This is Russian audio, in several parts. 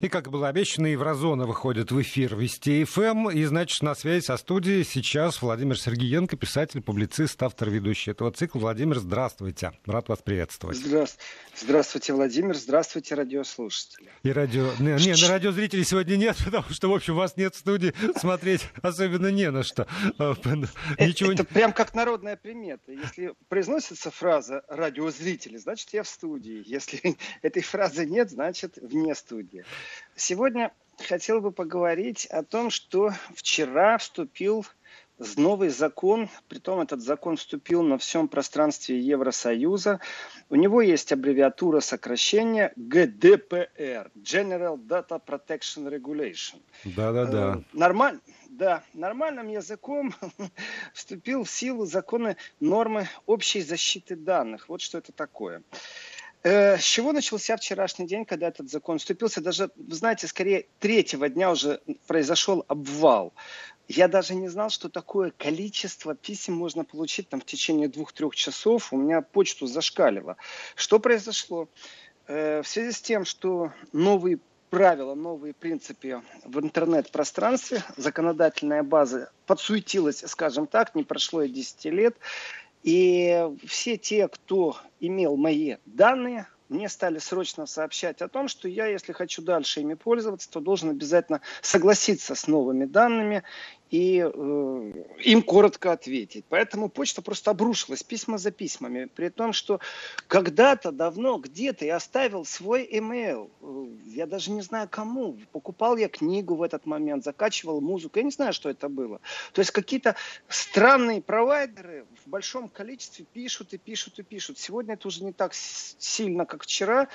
И, как было обещано, Еврозона выходит в эфир Вести ФМ. И, значит, на связи со студией сейчас Владимир Сергеенко, писатель, публицист, автор, ведущий этого цикла. Владимир, здравствуйте. Рад вас приветствовать. Здравствуйте, здравствуйте Владимир. Здравствуйте, радиослушатели. И радио... Не, не, на радиозрителей сегодня нет, потому что, в общем, вас нет в студии. Смотреть особенно не на что. Э, Ничего... Это прям как народная примета. Если произносится фраза «радиозрители», значит, я в студии. Если этой фразы нет, значит, вне студии. Сегодня хотел бы поговорить о том, что вчера вступил новый закон, притом этот закон вступил на всем пространстве Евросоюза. У него есть аббревиатура сокращения GDPR, General Data Protection Regulation. Да-да-да. Э, нормально, да, нормальным языком вступил в силу законы нормы общей защиты данных. Вот что это такое. Э, с чего начался вчерашний день, когда этот закон вступился? Даже, вы знаете, скорее третьего дня уже произошел обвал. Я даже не знал, что такое количество писем можно получить там в течение двух-трех часов. У меня почту зашкалило. Что произошло? Э, в связи с тем, что новые правила, новые принципы в интернет-пространстве, законодательная база подсуетилась, скажем так, не прошло и 10 лет, и все те, кто имел мои данные, мне стали срочно сообщать о том, что я, если хочу дальше ими пользоваться, то должен обязательно согласиться с новыми данными и э, им коротко ответить. Поэтому почта просто обрушилась письма за письмами, при том, что когда-то давно где-то я оставил свой email, э, я даже не знаю кому, покупал я книгу в этот момент, закачивал музыку, я не знаю, что это было. То есть какие-то странные провайдеры в большом количестве пишут и пишут и пишут. Сегодня это уже не так сильно, как вчера,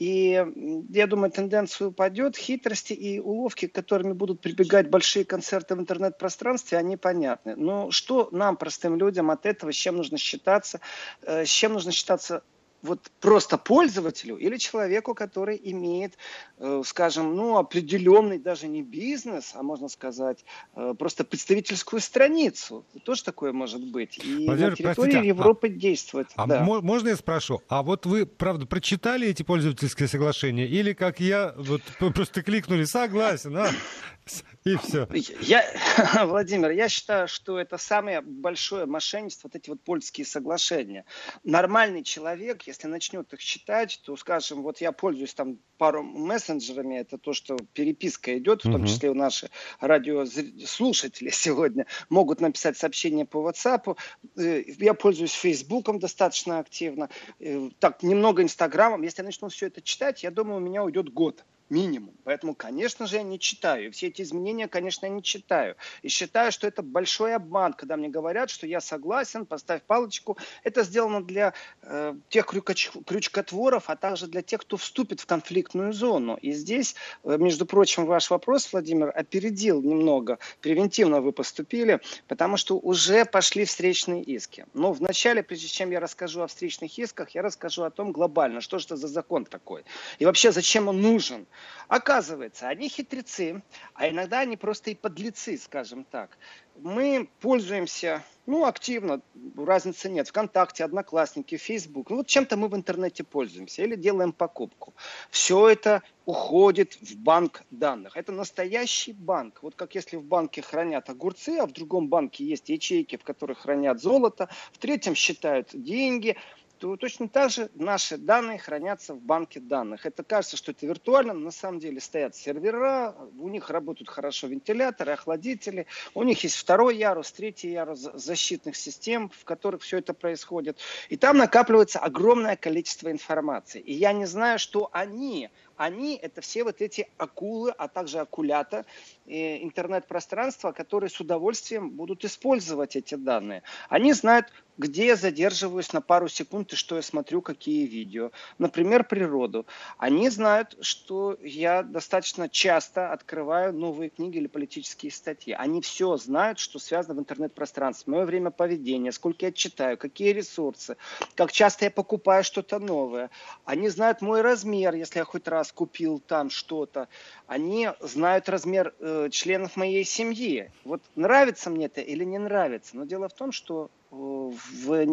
и я думаю, тенденция упадет. Хитрости и уловки, которыми будут прибегать большие концерты в интернет-пространстве, они понятны. Но что нам, простым людям, от этого, с чем нужно считаться, э, с чем нужно считаться вот просто пользователю или человеку, который имеет, э, скажем, ну, определенный даже не бизнес, а можно сказать, э, просто представительскую страницу. Тоже такое может быть. И Владимир, на территории простите, а Европы а, действует. А да. можно я спрошу, а вот вы, правда, прочитали эти пользовательские соглашения или, как я, вот просто кликнули «согласен», а? И все. Я, Владимир, я считаю, что это самое большое мошенничество, вот эти вот польские соглашения. Нормальный человек, если начнет их читать, то, скажем, вот я пользуюсь там пару мессенджерами, это то, что переписка идет, в том числе у наших радиослушателей сегодня могут написать сообщение по WhatsApp. Э, я пользуюсь Фейсбуком достаточно активно, э, так немного Инстаграмом. Если я начну все это читать, я думаю, у меня уйдет год минимум. Поэтому, конечно же, я не читаю. Все эти изменения, конечно, я не читаю. И считаю, что это большой обман, когда мне говорят, что я согласен, поставь палочку. Это сделано для э, тех крючкоч... крючкотворов, а также для тех, кто вступит в конфликтную зону. И здесь, э, между прочим, ваш вопрос, Владимир, опередил немного. Превентивно вы поступили, потому что уже пошли встречные иски. Но вначале, прежде чем я расскажу о встречных исках, я расскажу о том глобально, что же это за закон такой. И вообще, зачем он нужен. Оказывается, они хитрецы, а иногда они просто и подлецы, скажем так. Мы пользуемся, ну, активно, разницы нет, ВКонтакте, Одноклассники, Фейсбук. Ну, вот чем-то мы в интернете пользуемся или делаем покупку. Все это уходит в банк данных. Это настоящий банк. Вот как если в банке хранят огурцы, а в другом банке есть ячейки, в которых хранят золото, в третьем считают деньги – то точно так же наши данные хранятся в банке данных. Это кажется, что это виртуально, но на самом деле стоят сервера, у них работают хорошо вентиляторы, охладители, у них есть второй ярус, третий ярус защитных систем, в которых все это происходит. И там накапливается огромное количество информации. И я не знаю, что они они это все вот эти акулы, а также акулята э, интернет-пространства, которые с удовольствием будут использовать эти данные. Они знают, где я задерживаюсь на пару секунд и что я смотрю, какие видео. Например, природу. Они знают, что я достаточно часто открываю новые книги или политические статьи. Они все знают, что связано в интернет-пространстве. Мое время поведения, сколько я читаю, какие ресурсы, как часто я покупаю что-то новое. Они знают мой размер, если я хоть раз купил там что-то, они знают размер э, членов моей семьи. Вот нравится мне это или не нравится. Но дело в том, что в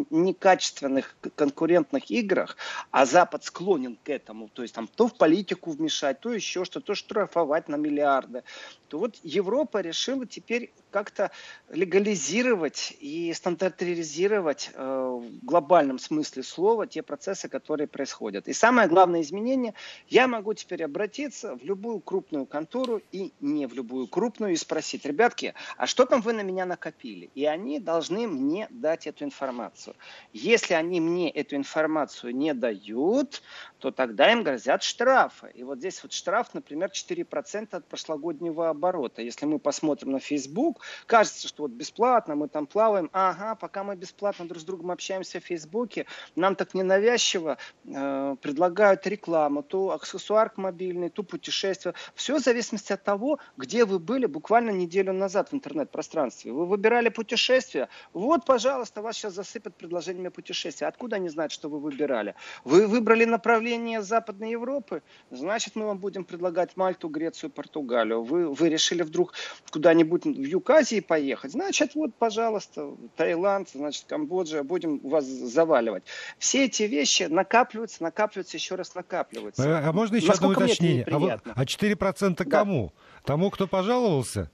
некачественных конкурентных играх, а Запад склонен к этому, то есть там то в политику вмешать, то еще что, то штрафовать на миллиарды, то вот Европа решила теперь как-то легализировать и стандартизировать э, в глобальном смысле слова те процессы, которые происходят. И самое главное изменение, я могу теперь обратиться в любую крупную контору и не в любую крупную и спросить, ребятки, а что там вы на меня накопили? И они должны мне дать эту информацию. Если они мне эту информацию не дают, то тогда им грозят штрафы. И вот здесь вот штраф, например, 4% от прошлогоднего оборота. Если мы посмотрим на Facebook, кажется, что вот бесплатно, мы там плаваем. Ага, пока мы бесплатно друг с другом общаемся в Фейсбуке, нам так ненавязчиво э, предлагают рекламу, то аксессуар мобильный, то путешествие. Все в зависимости от того, где вы были буквально неделю назад в интернет-пространстве. Вы выбирали путешествие, вот, пожалуйста, вас сейчас засыпят предложениями путешествия. Откуда они знают, что вы выбирали? Вы выбрали направление Западной Европы, значит, мы вам будем предлагать Мальту, Грецию, Португалию. Вы, вы решили вдруг куда-нибудь в Юказии поехать, значит, вот, пожалуйста, Таиланд, значит, Камбоджа, будем вас заваливать. Все эти вещи накапливаются, накапливаются, еще раз накапливаются. А, а можно еще Насколько одно уточнение? А, вот, а 4% кому? Да. Тому, кто пожаловался?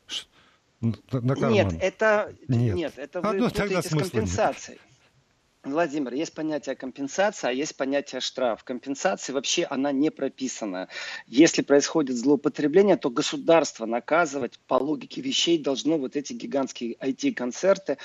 На карман? Нет, это, нет. нет, это вы Одно путаете с компенсацией. Нет. Владимир, есть понятие компенсации, а есть понятие штраф. Компенсация вообще она не прописана. Если происходит злоупотребление, то государство наказывать по логике вещей должно вот эти гигантские IT-концерты.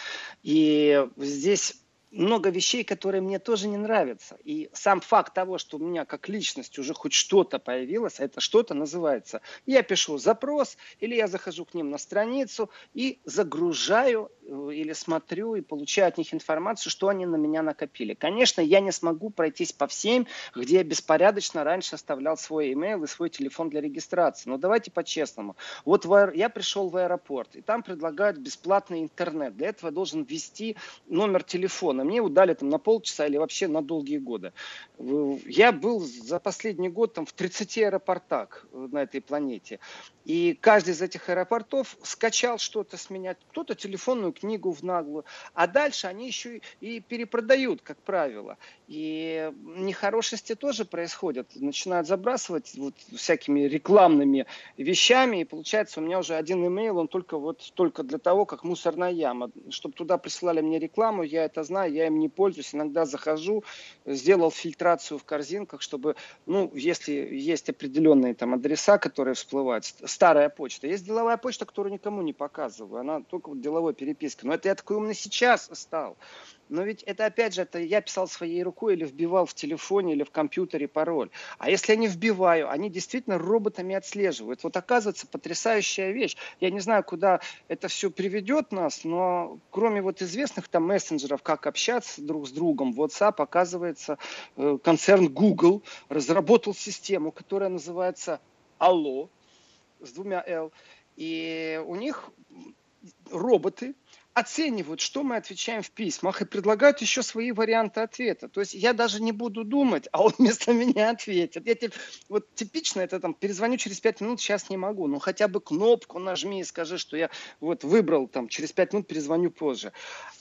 И здесь много вещей, которые мне тоже не нравятся. И сам факт того, что у меня как личность уже хоть что-то появилось, это что-то называется. Я пишу запрос, или я захожу к ним на страницу и загружаю или смотрю и получаю от них информацию, что они на меня накопили. Конечно, я не смогу пройтись по всем, где я беспорядочно раньше оставлял свой email и свой телефон для регистрации. Но давайте по-честному. Вот я пришел в аэропорт, и там предлагают бесплатный интернет. Для этого я должен ввести номер телефона. Мне его дали там на полчаса или вообще на долгие годы. Я был за последний год там в 30 аэропортах на этой планете. И каждый из этих аэропортов скачал что-то с меня, кто-то телефонную книгу в наглую. А дальше они еще и перепродают, как правило. И нехорошести тоже происходят. Начинают забрасывать вот всякими рекламными вещами. И получается у меня уже один имейл, он только вот только для того, как мусорная яма. Чтобы туда присылали мне рекламу, я это знаю, я им не пользуюсь, иногда захожу, сделал фильтрацию в корзинках, чтобы, ну, если есть определенные там адреса, которые всплывают, старая почта, есть деловая почта, которую никому не показываю, она только вот деловой переписки, но это я такой умный сейчас стал. Но ведь это опять же, это я писал своей рукой или вбивал в телефоне или в компьютере пароль. А если я не вбиваю, они действительно роботами отслеживают. Вот оказывается потрясающая вещь. Я не знаю, куда это все приведет нас, но кроме вот известных там мессенджеров, как общаться друг с другом, WhatsApp, оказывается, э, концерн Google разработал систему, которая называется Allo с двумя L. И у них роботы, оценивают, что мы отвечаем в письмах и предлагают еще свои варианты ответа. То есть я даже не буду думать, а он вместо меня ответит. Я тебе, вот типично это там, перезвоню через пять минут, сейчас не могу. Ну хотя бы кнопку нажми и скажи, что я вот выбрал там, через пять минут перезвоню позже.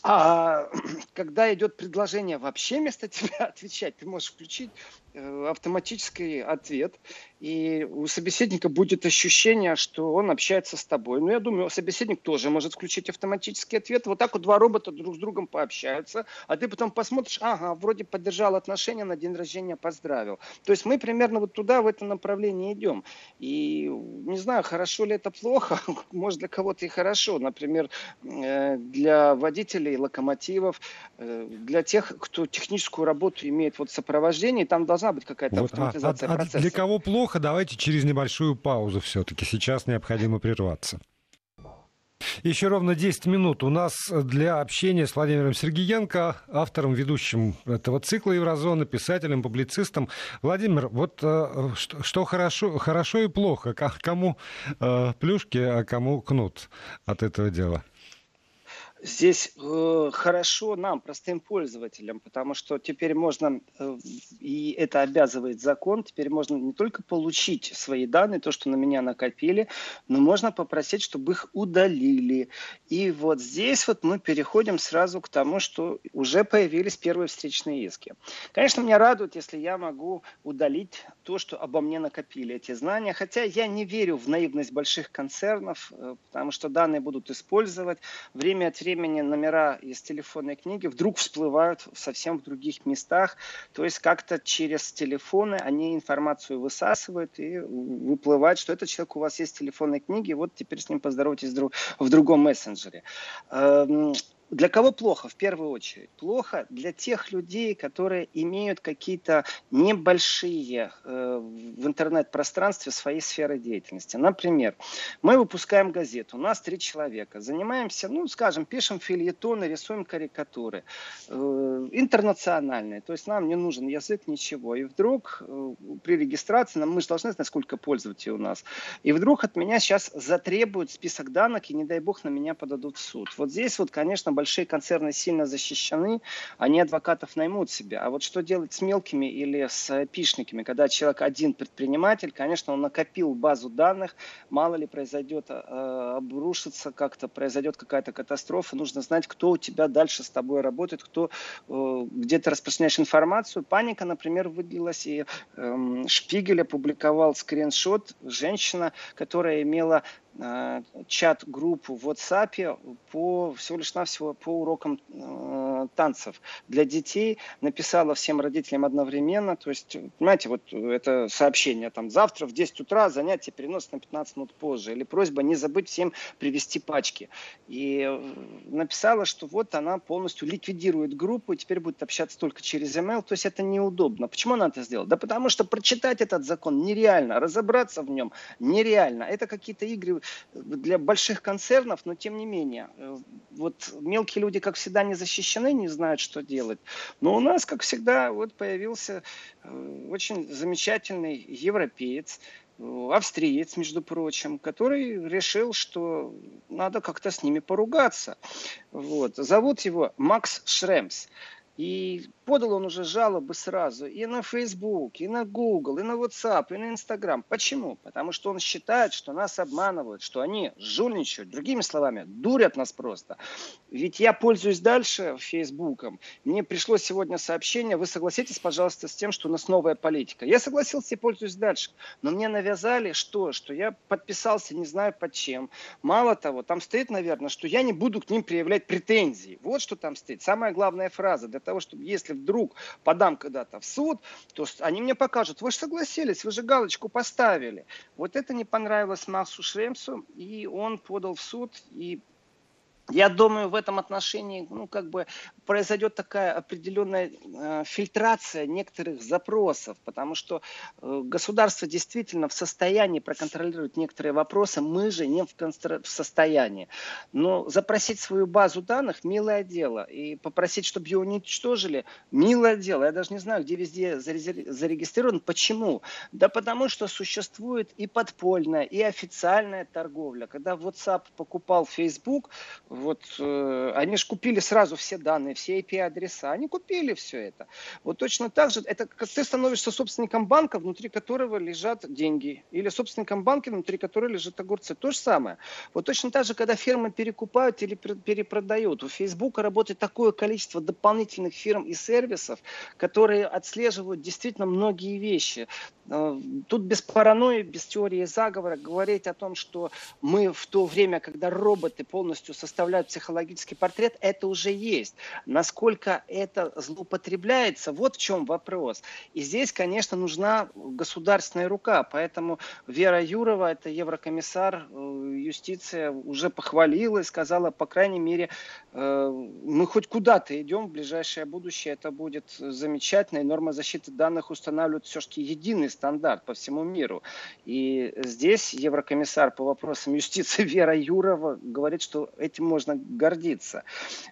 А когда идет предложение вообще вместо тебя отвечать, ты можешь включить автоматический ответ, и у собеседника будет ощущение, что он общается с тобой. Ну, я думаю, собеседник тоже может включить автоматический ответ. Вот так вот два робота друг с другом пообщаются, а ты потом посмотришь, ага, вроде поддержал отношения, на день рождения поздравил. То есть мы примерно вот туда, в это направление идем. И не знаю, хорошо ли это плохо, может для кого-то и хорошо. Например, э, для водителей локомотивов, э, для тех, кто техническую работу имеет вот сопровождение, там должна должна быть какая-то вот, а, автоматизация а, а, процесса. Для кого плохо, давайте через небольшую паузу все-таки. Сейчас необходимо прерваться. Еще ровно 10 минут у нас для общения с Владимиром Сергеенко, автором, ведущим этого цикла Еврозона, писателем, публицистом. Владимир, вот э, что, что хорошо, хорошо и плохо, кому э, плюшки, а кому кнут от этого дела? Здесь э, хорошо нам, простым пользователям, потому что теперь можно, э, и это обязывает закон, теперь можно не только получить свои данные, то, что на меня накопили, но можно попросить, чтобы их удалили. И вот здесь вот мы переходим сразу к тому, что уже появились первые встречные иски. Конечно, меня радует, если я могу удалить то, что обо мне накопили, эти знания, хотя я не верю в наивность больших концернов, э, потому что данные будут использовать. Время от времени номера из телефонной книги вдруг всплывают совсем в других местах. То есть как-то через телефоны они информацию высасывают и выплывает, что этот человек у вас есть в телефонной книге, вот теперь с ним поздоровайтесь в другом мессенджере. Для кого плохо в первую очередь? Плохо для тех людей, которые имеют какие-то небольшие э, в интернет-пространстве свои сферы деятельности. Например, мы выпускаем газету, у нас три человека, занимаемся, ну, скажем, пишем фильетоны, рисуем карикатуры, э, интернациональные, то есть нам не нужен язык, ничего. И вдруг э, при регистрации, мы же должны знать, сколько пользователей у нас, и вдруг от меня сейчас затребуют список данных, и не дай бог на меня подадут в суд. Вот здесь вот, конечно, большие концерны сильно защищены, они адвокатов наймут себе. А вот что делать с мелкими или с пишниками, когда человек один предприниматель, конечно, он накопил базу данных, мало ли произойдет, э, обрушится как-то, произойдет какая-то катастрофа, нужно знать, кто у тебя дальше с тобой работает, кто, э, где ты распространяешь информацию. Паника, например, выделилась, и э, Шпигель опубликовал скриншот, женщина, которая имела чат-группу в WhatsApp по всего лишь навсего по урокам э, танцев для детей. Написала всем родителям одновременно. То есть, понимаете, вот это сообщение там завтра в 10 утра занятие переносят на 15 минут позже. Или просьба не забыть всем привезти пачки. И э, написала, что вот она полностью ликвидирует группу и теперь будет общаться только через email. То есть это неудобно. Почему она это сделала? Да потому что прочитать этот закон нереально, разобраться в нем нереально. Это какие-то игры для больших концернов, но тем не менее, э, вот мелкие люди, как всегда, не защищены, не знают, что делать. Но у нас, как всегда, вот появился э, очень замечательный европеец, э, австриец, между прочим, который решил, что надо как-то с ними поругаться. Вот. Зовут его Макс Шремс. И подал он уже жалобы сразу и на Facebook, и на Google, и на WhatsApp, и на Instagram. Почему? Потому что он считает, что нас обманывают, что они жульничают. Другими словами, дурят нас просто. Ведь я пользуюсь дальше Фейсбуком. Мне пришло сегодня сообщение, вы согласитесь, пожалуйста, с тем, что у нас новая политика. Я согласился и пользуюсь дальше. Но мне навязали что? Что я подписался не знаю под чем. Мало того, там стоит, наверное, что я не буду к ним проявлять претензии. Вот что там стоит. Самая главная фраза для того, чтобы если вдруг подам когда-то в суд, то они мне покажут, вы же согласились, вы же галочку поставили. Вот это не понравилось Максу Шремсу, и он подал в суд, и я думаю, в этом отношении, ну, как бы произойдет такая определенная э, фильтрация некоторых запросов, потому что э, государство действительно в состоянии проконтролировать некоторые вопросы, мы же не в, констр... в состоянии. Но запросить свою базу данных – милое дело, и попросить, чтобы ее уничтожили – милое дело. Я даже не знаю, где везде зарегистрирован. Почему? Да потому что существует и подпольная, и официальная торговля. Когда WhatsApp покупал Facebook, вот э, они же купили сразу все данные, все IP-адреса. Они купили все это. Вот точно так же, это как ты становишься собственником банка, внутри которого лежат деньги. Или собственником банка, внутри которого лежат огурцы. То же самое. Вот точно так же, когда фирмы перекупают или перепродают. У Facebook работает такое количество дополнительных фирм и сервисов, которые отслеживают действительно многие вещи. Э, тут без паранойи, без теории заговора говорить о том, что мы в то время, когда роботы полностью составляют психологический портрет, это уже есть. Насколько это злоупотребляется, вот в чем вопрос. И здесь, конечно, нужна государственная рука. Поэтому Вера Юрова, это еврокомиссар э, юстиция, уже похвалила и сказала, по крайней мере, э, мы хоть куда-то идем в ближайшее будущее, это будет замечательно. И норма защиты данных устанавливает все-таки единый стандарт по всему миру. И здесь еврокомиссар по вопросам юстиции Вера Юрова говорит, что этим можно гордиться.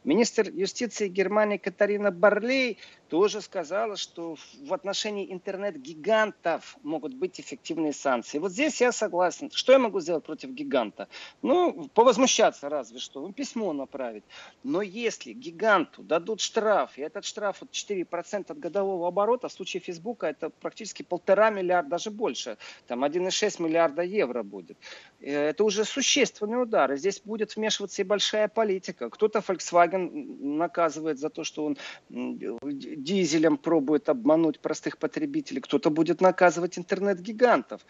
Министр юстиции Германии Катарина Барлей тоже сказала, что в отношении интернет-гигантов могут быть эффективные санкции. Вот здесь я согласен. Что я могу сделать против гиганта? Ну, повозмущаться разве что, ну, письмо направить. Но если гиганту дадут штраф, и этот штраф от 4% от годового оборота, в случае Фейсбука это практически полтора миллиарда, даже больше, там 1,6 миллиарда евро будет. Э, это уже существенный удар. И здесь будет вмешиваться и большая политика. Кто-то Volkswagen наказывает за то, что он дизелем пробует обмануть простых потребителей, кто-то будет наказывать интернет-гигантов.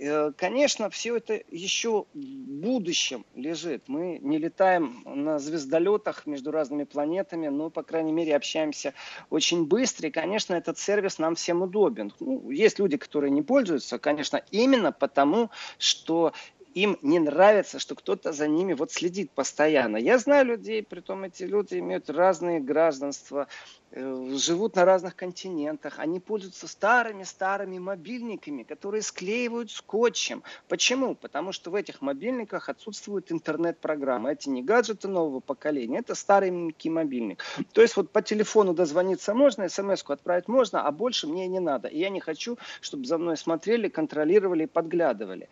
Э, конечно, все это еще в будущем лежит. Мы не летаем на звездолетах между разными планетами, но, по крайней мере, общаемся очень быстро. И, конечно, этот сервис нам всем удобен. Ну, есть люди, которые не пользуются, конечно, именно потому, что им не нравится, что кто-то за ними вот следит постоянно. Я знаю людей, при том эти люди имеют разные гражданства, живут на разных континентах, они пользуются старыми-старыми мобильниками, которые склеивают скотчем. Почему? Потому что в этих мобильниках отсутствует интернет-программа. Это не гаджеты нового поколения, это старенький мобильник. То есть вот по телефону дозвониться можно, смс-ку отправить можно, а больше мне не надо. И я не хочу, чтобы за мной смотрели, контролировали и подглядывали.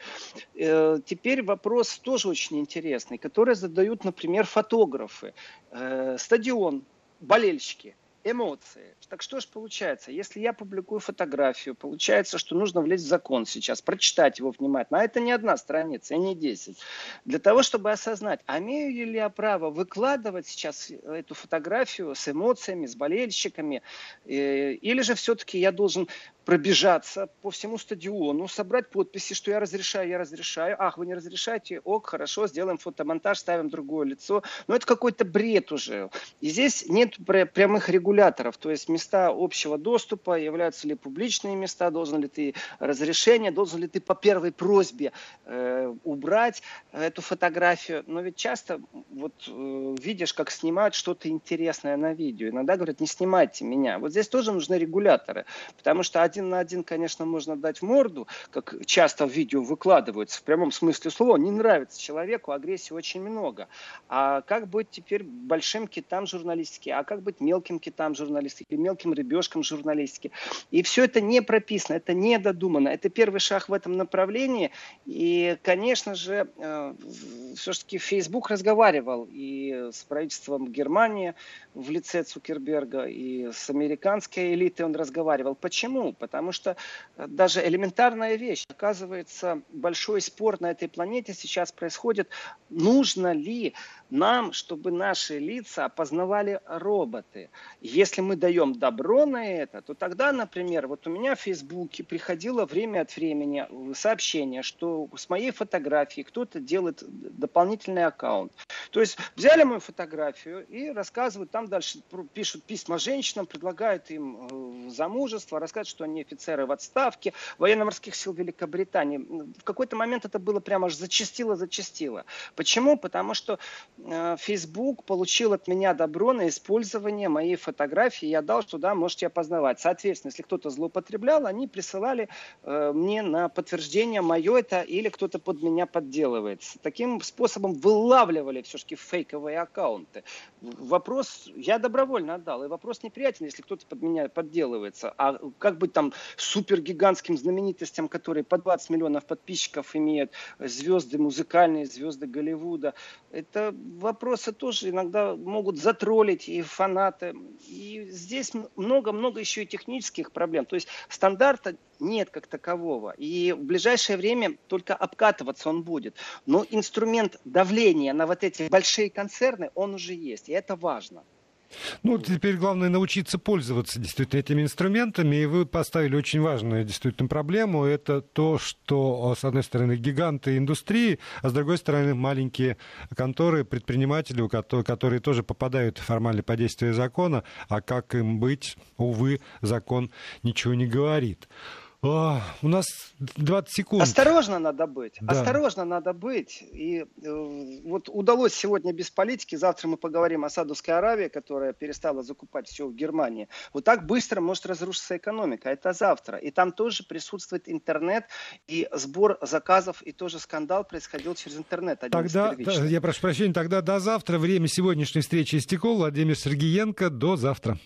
Э, теперь вопрос тоже очень интересный, который задают, например, фотографы. Э, стадион, болельщики – эмоции. Так что же получается? Если я публикую фотографию, получается, что нужно влезть в закон сейчас, прочитать его внимательно. А это не одна страница, и не десять. Для того, чтобы осознать, а имею ли я право выкладывать сейчас эту фотографию с эмоциями, с болельщиками, э, или же все-таки я должен пробежаться по всему стадиону, собрать подписи, что я разрешаю, я разрешаю. Ах, вы не разрешаете? Ок, хорошо, сделаем фотомонтаж, ставим другое лицо. Но это какой-то бред уже. И здесь нет прямых регуляторов. То есть места общего доступа, являются ли публичные места, должен ли ты разрешение, должен ли ты по первой просьбе э, убрать эту фотографию. Но ведь часто вот э, видишь, как снимают что-то интересное на видео. Иногда говорят, не снимайте меня. Вот здесь тоже нужны регуляторы. Потому что один один на один, конечно, можно дать морду, как часто в видео выкладываются, в прямом смысле слова, не нравится человеку, агрессии очень много. А как быть теперь большим китам журналистики, а как быть мелким китам журналистики, или мелким рыбешкам журналистики. И все это не прописано, это не додумано. Это первый шаг в этом направлении. И, конечно же, э, все-таки Facebook разговаривал и с правительством Германии в лице Цукерберга, и с американской элитой он разговаривал. Почему? Потому что э, даже элементарная вещь, оказывается, большой спор на этой планете сейчас происходит, нужно ли нам, чтобы наши лица опознавали роботы. Если мы даем добро на это, то тогда, например, вот у меня в Фейсбуке приходило время от времени сообщение, что с моей фотографией кто-то делает дополнительный аккаунт. То есть взяли мою фотографию и рассказывают, там дальше пишут письма женщинам, предлагают им э, замужество, рассказывают, что они офицеры в отставке военно-морских сил Великобритании. В какой-то момент это было прямо аж зачастило-зачастило. Почему? Потому что Э, Facebook получил от меня добро на использование моей фотографии. Я дал, что да, можете опознавать. Соответственно, если кто-то злоупотреблял, они присылали э, мне на подтверждение, мое это или кто-то под меня подделывается. Таким способом вылавливали все-таки фейковые аккаунты. Вопрос я добровольно отдал. И вопрос неприятен, если кто-то под меня подделывается. А как быть там супергигантским знаменитостям, которые по 20 миллионов подписчиков имеют, звезды музыкальные, звезды Голливуда. Это вопросы тоже иногда могут затроллить и фанаты. И здесь много-много еще и технических проблем. То есть стандарта нет как такового. И в ближайшее время только обкатываться он будет. Но инструмент давления на вот эти большие концерны, он уже есть. И это важно. Ну, теперь главное научиться пользоваться действительно этими инструментами. И вы поставили очень важную действительно проблему. Это то, что, с одной стороны, гиганты индустрии, а с другой стороны, маленькие конторы, предприниматели, которые тоже попадают формально по действию закона. А как им быть? Увы, закон ничего не говорит. О, у нас 20 секунд. Осторожно надо быть. Да. Осторожно надо быть. И э, вот удалось сегодня без политики. Завтра мы поговорим о Саудовской Аравии, которая перестала закупать все в Германии. Вот так быстро может разрушиться экономика. Это завтра. И там тоже присутствует интернет и сбор заказов. И тоже скандал происходил через интернет. Тогда, я прошу прощения, тогда до завтра. Время сегодняшней встречи истекло. Владимир Сергеенко. До завтра.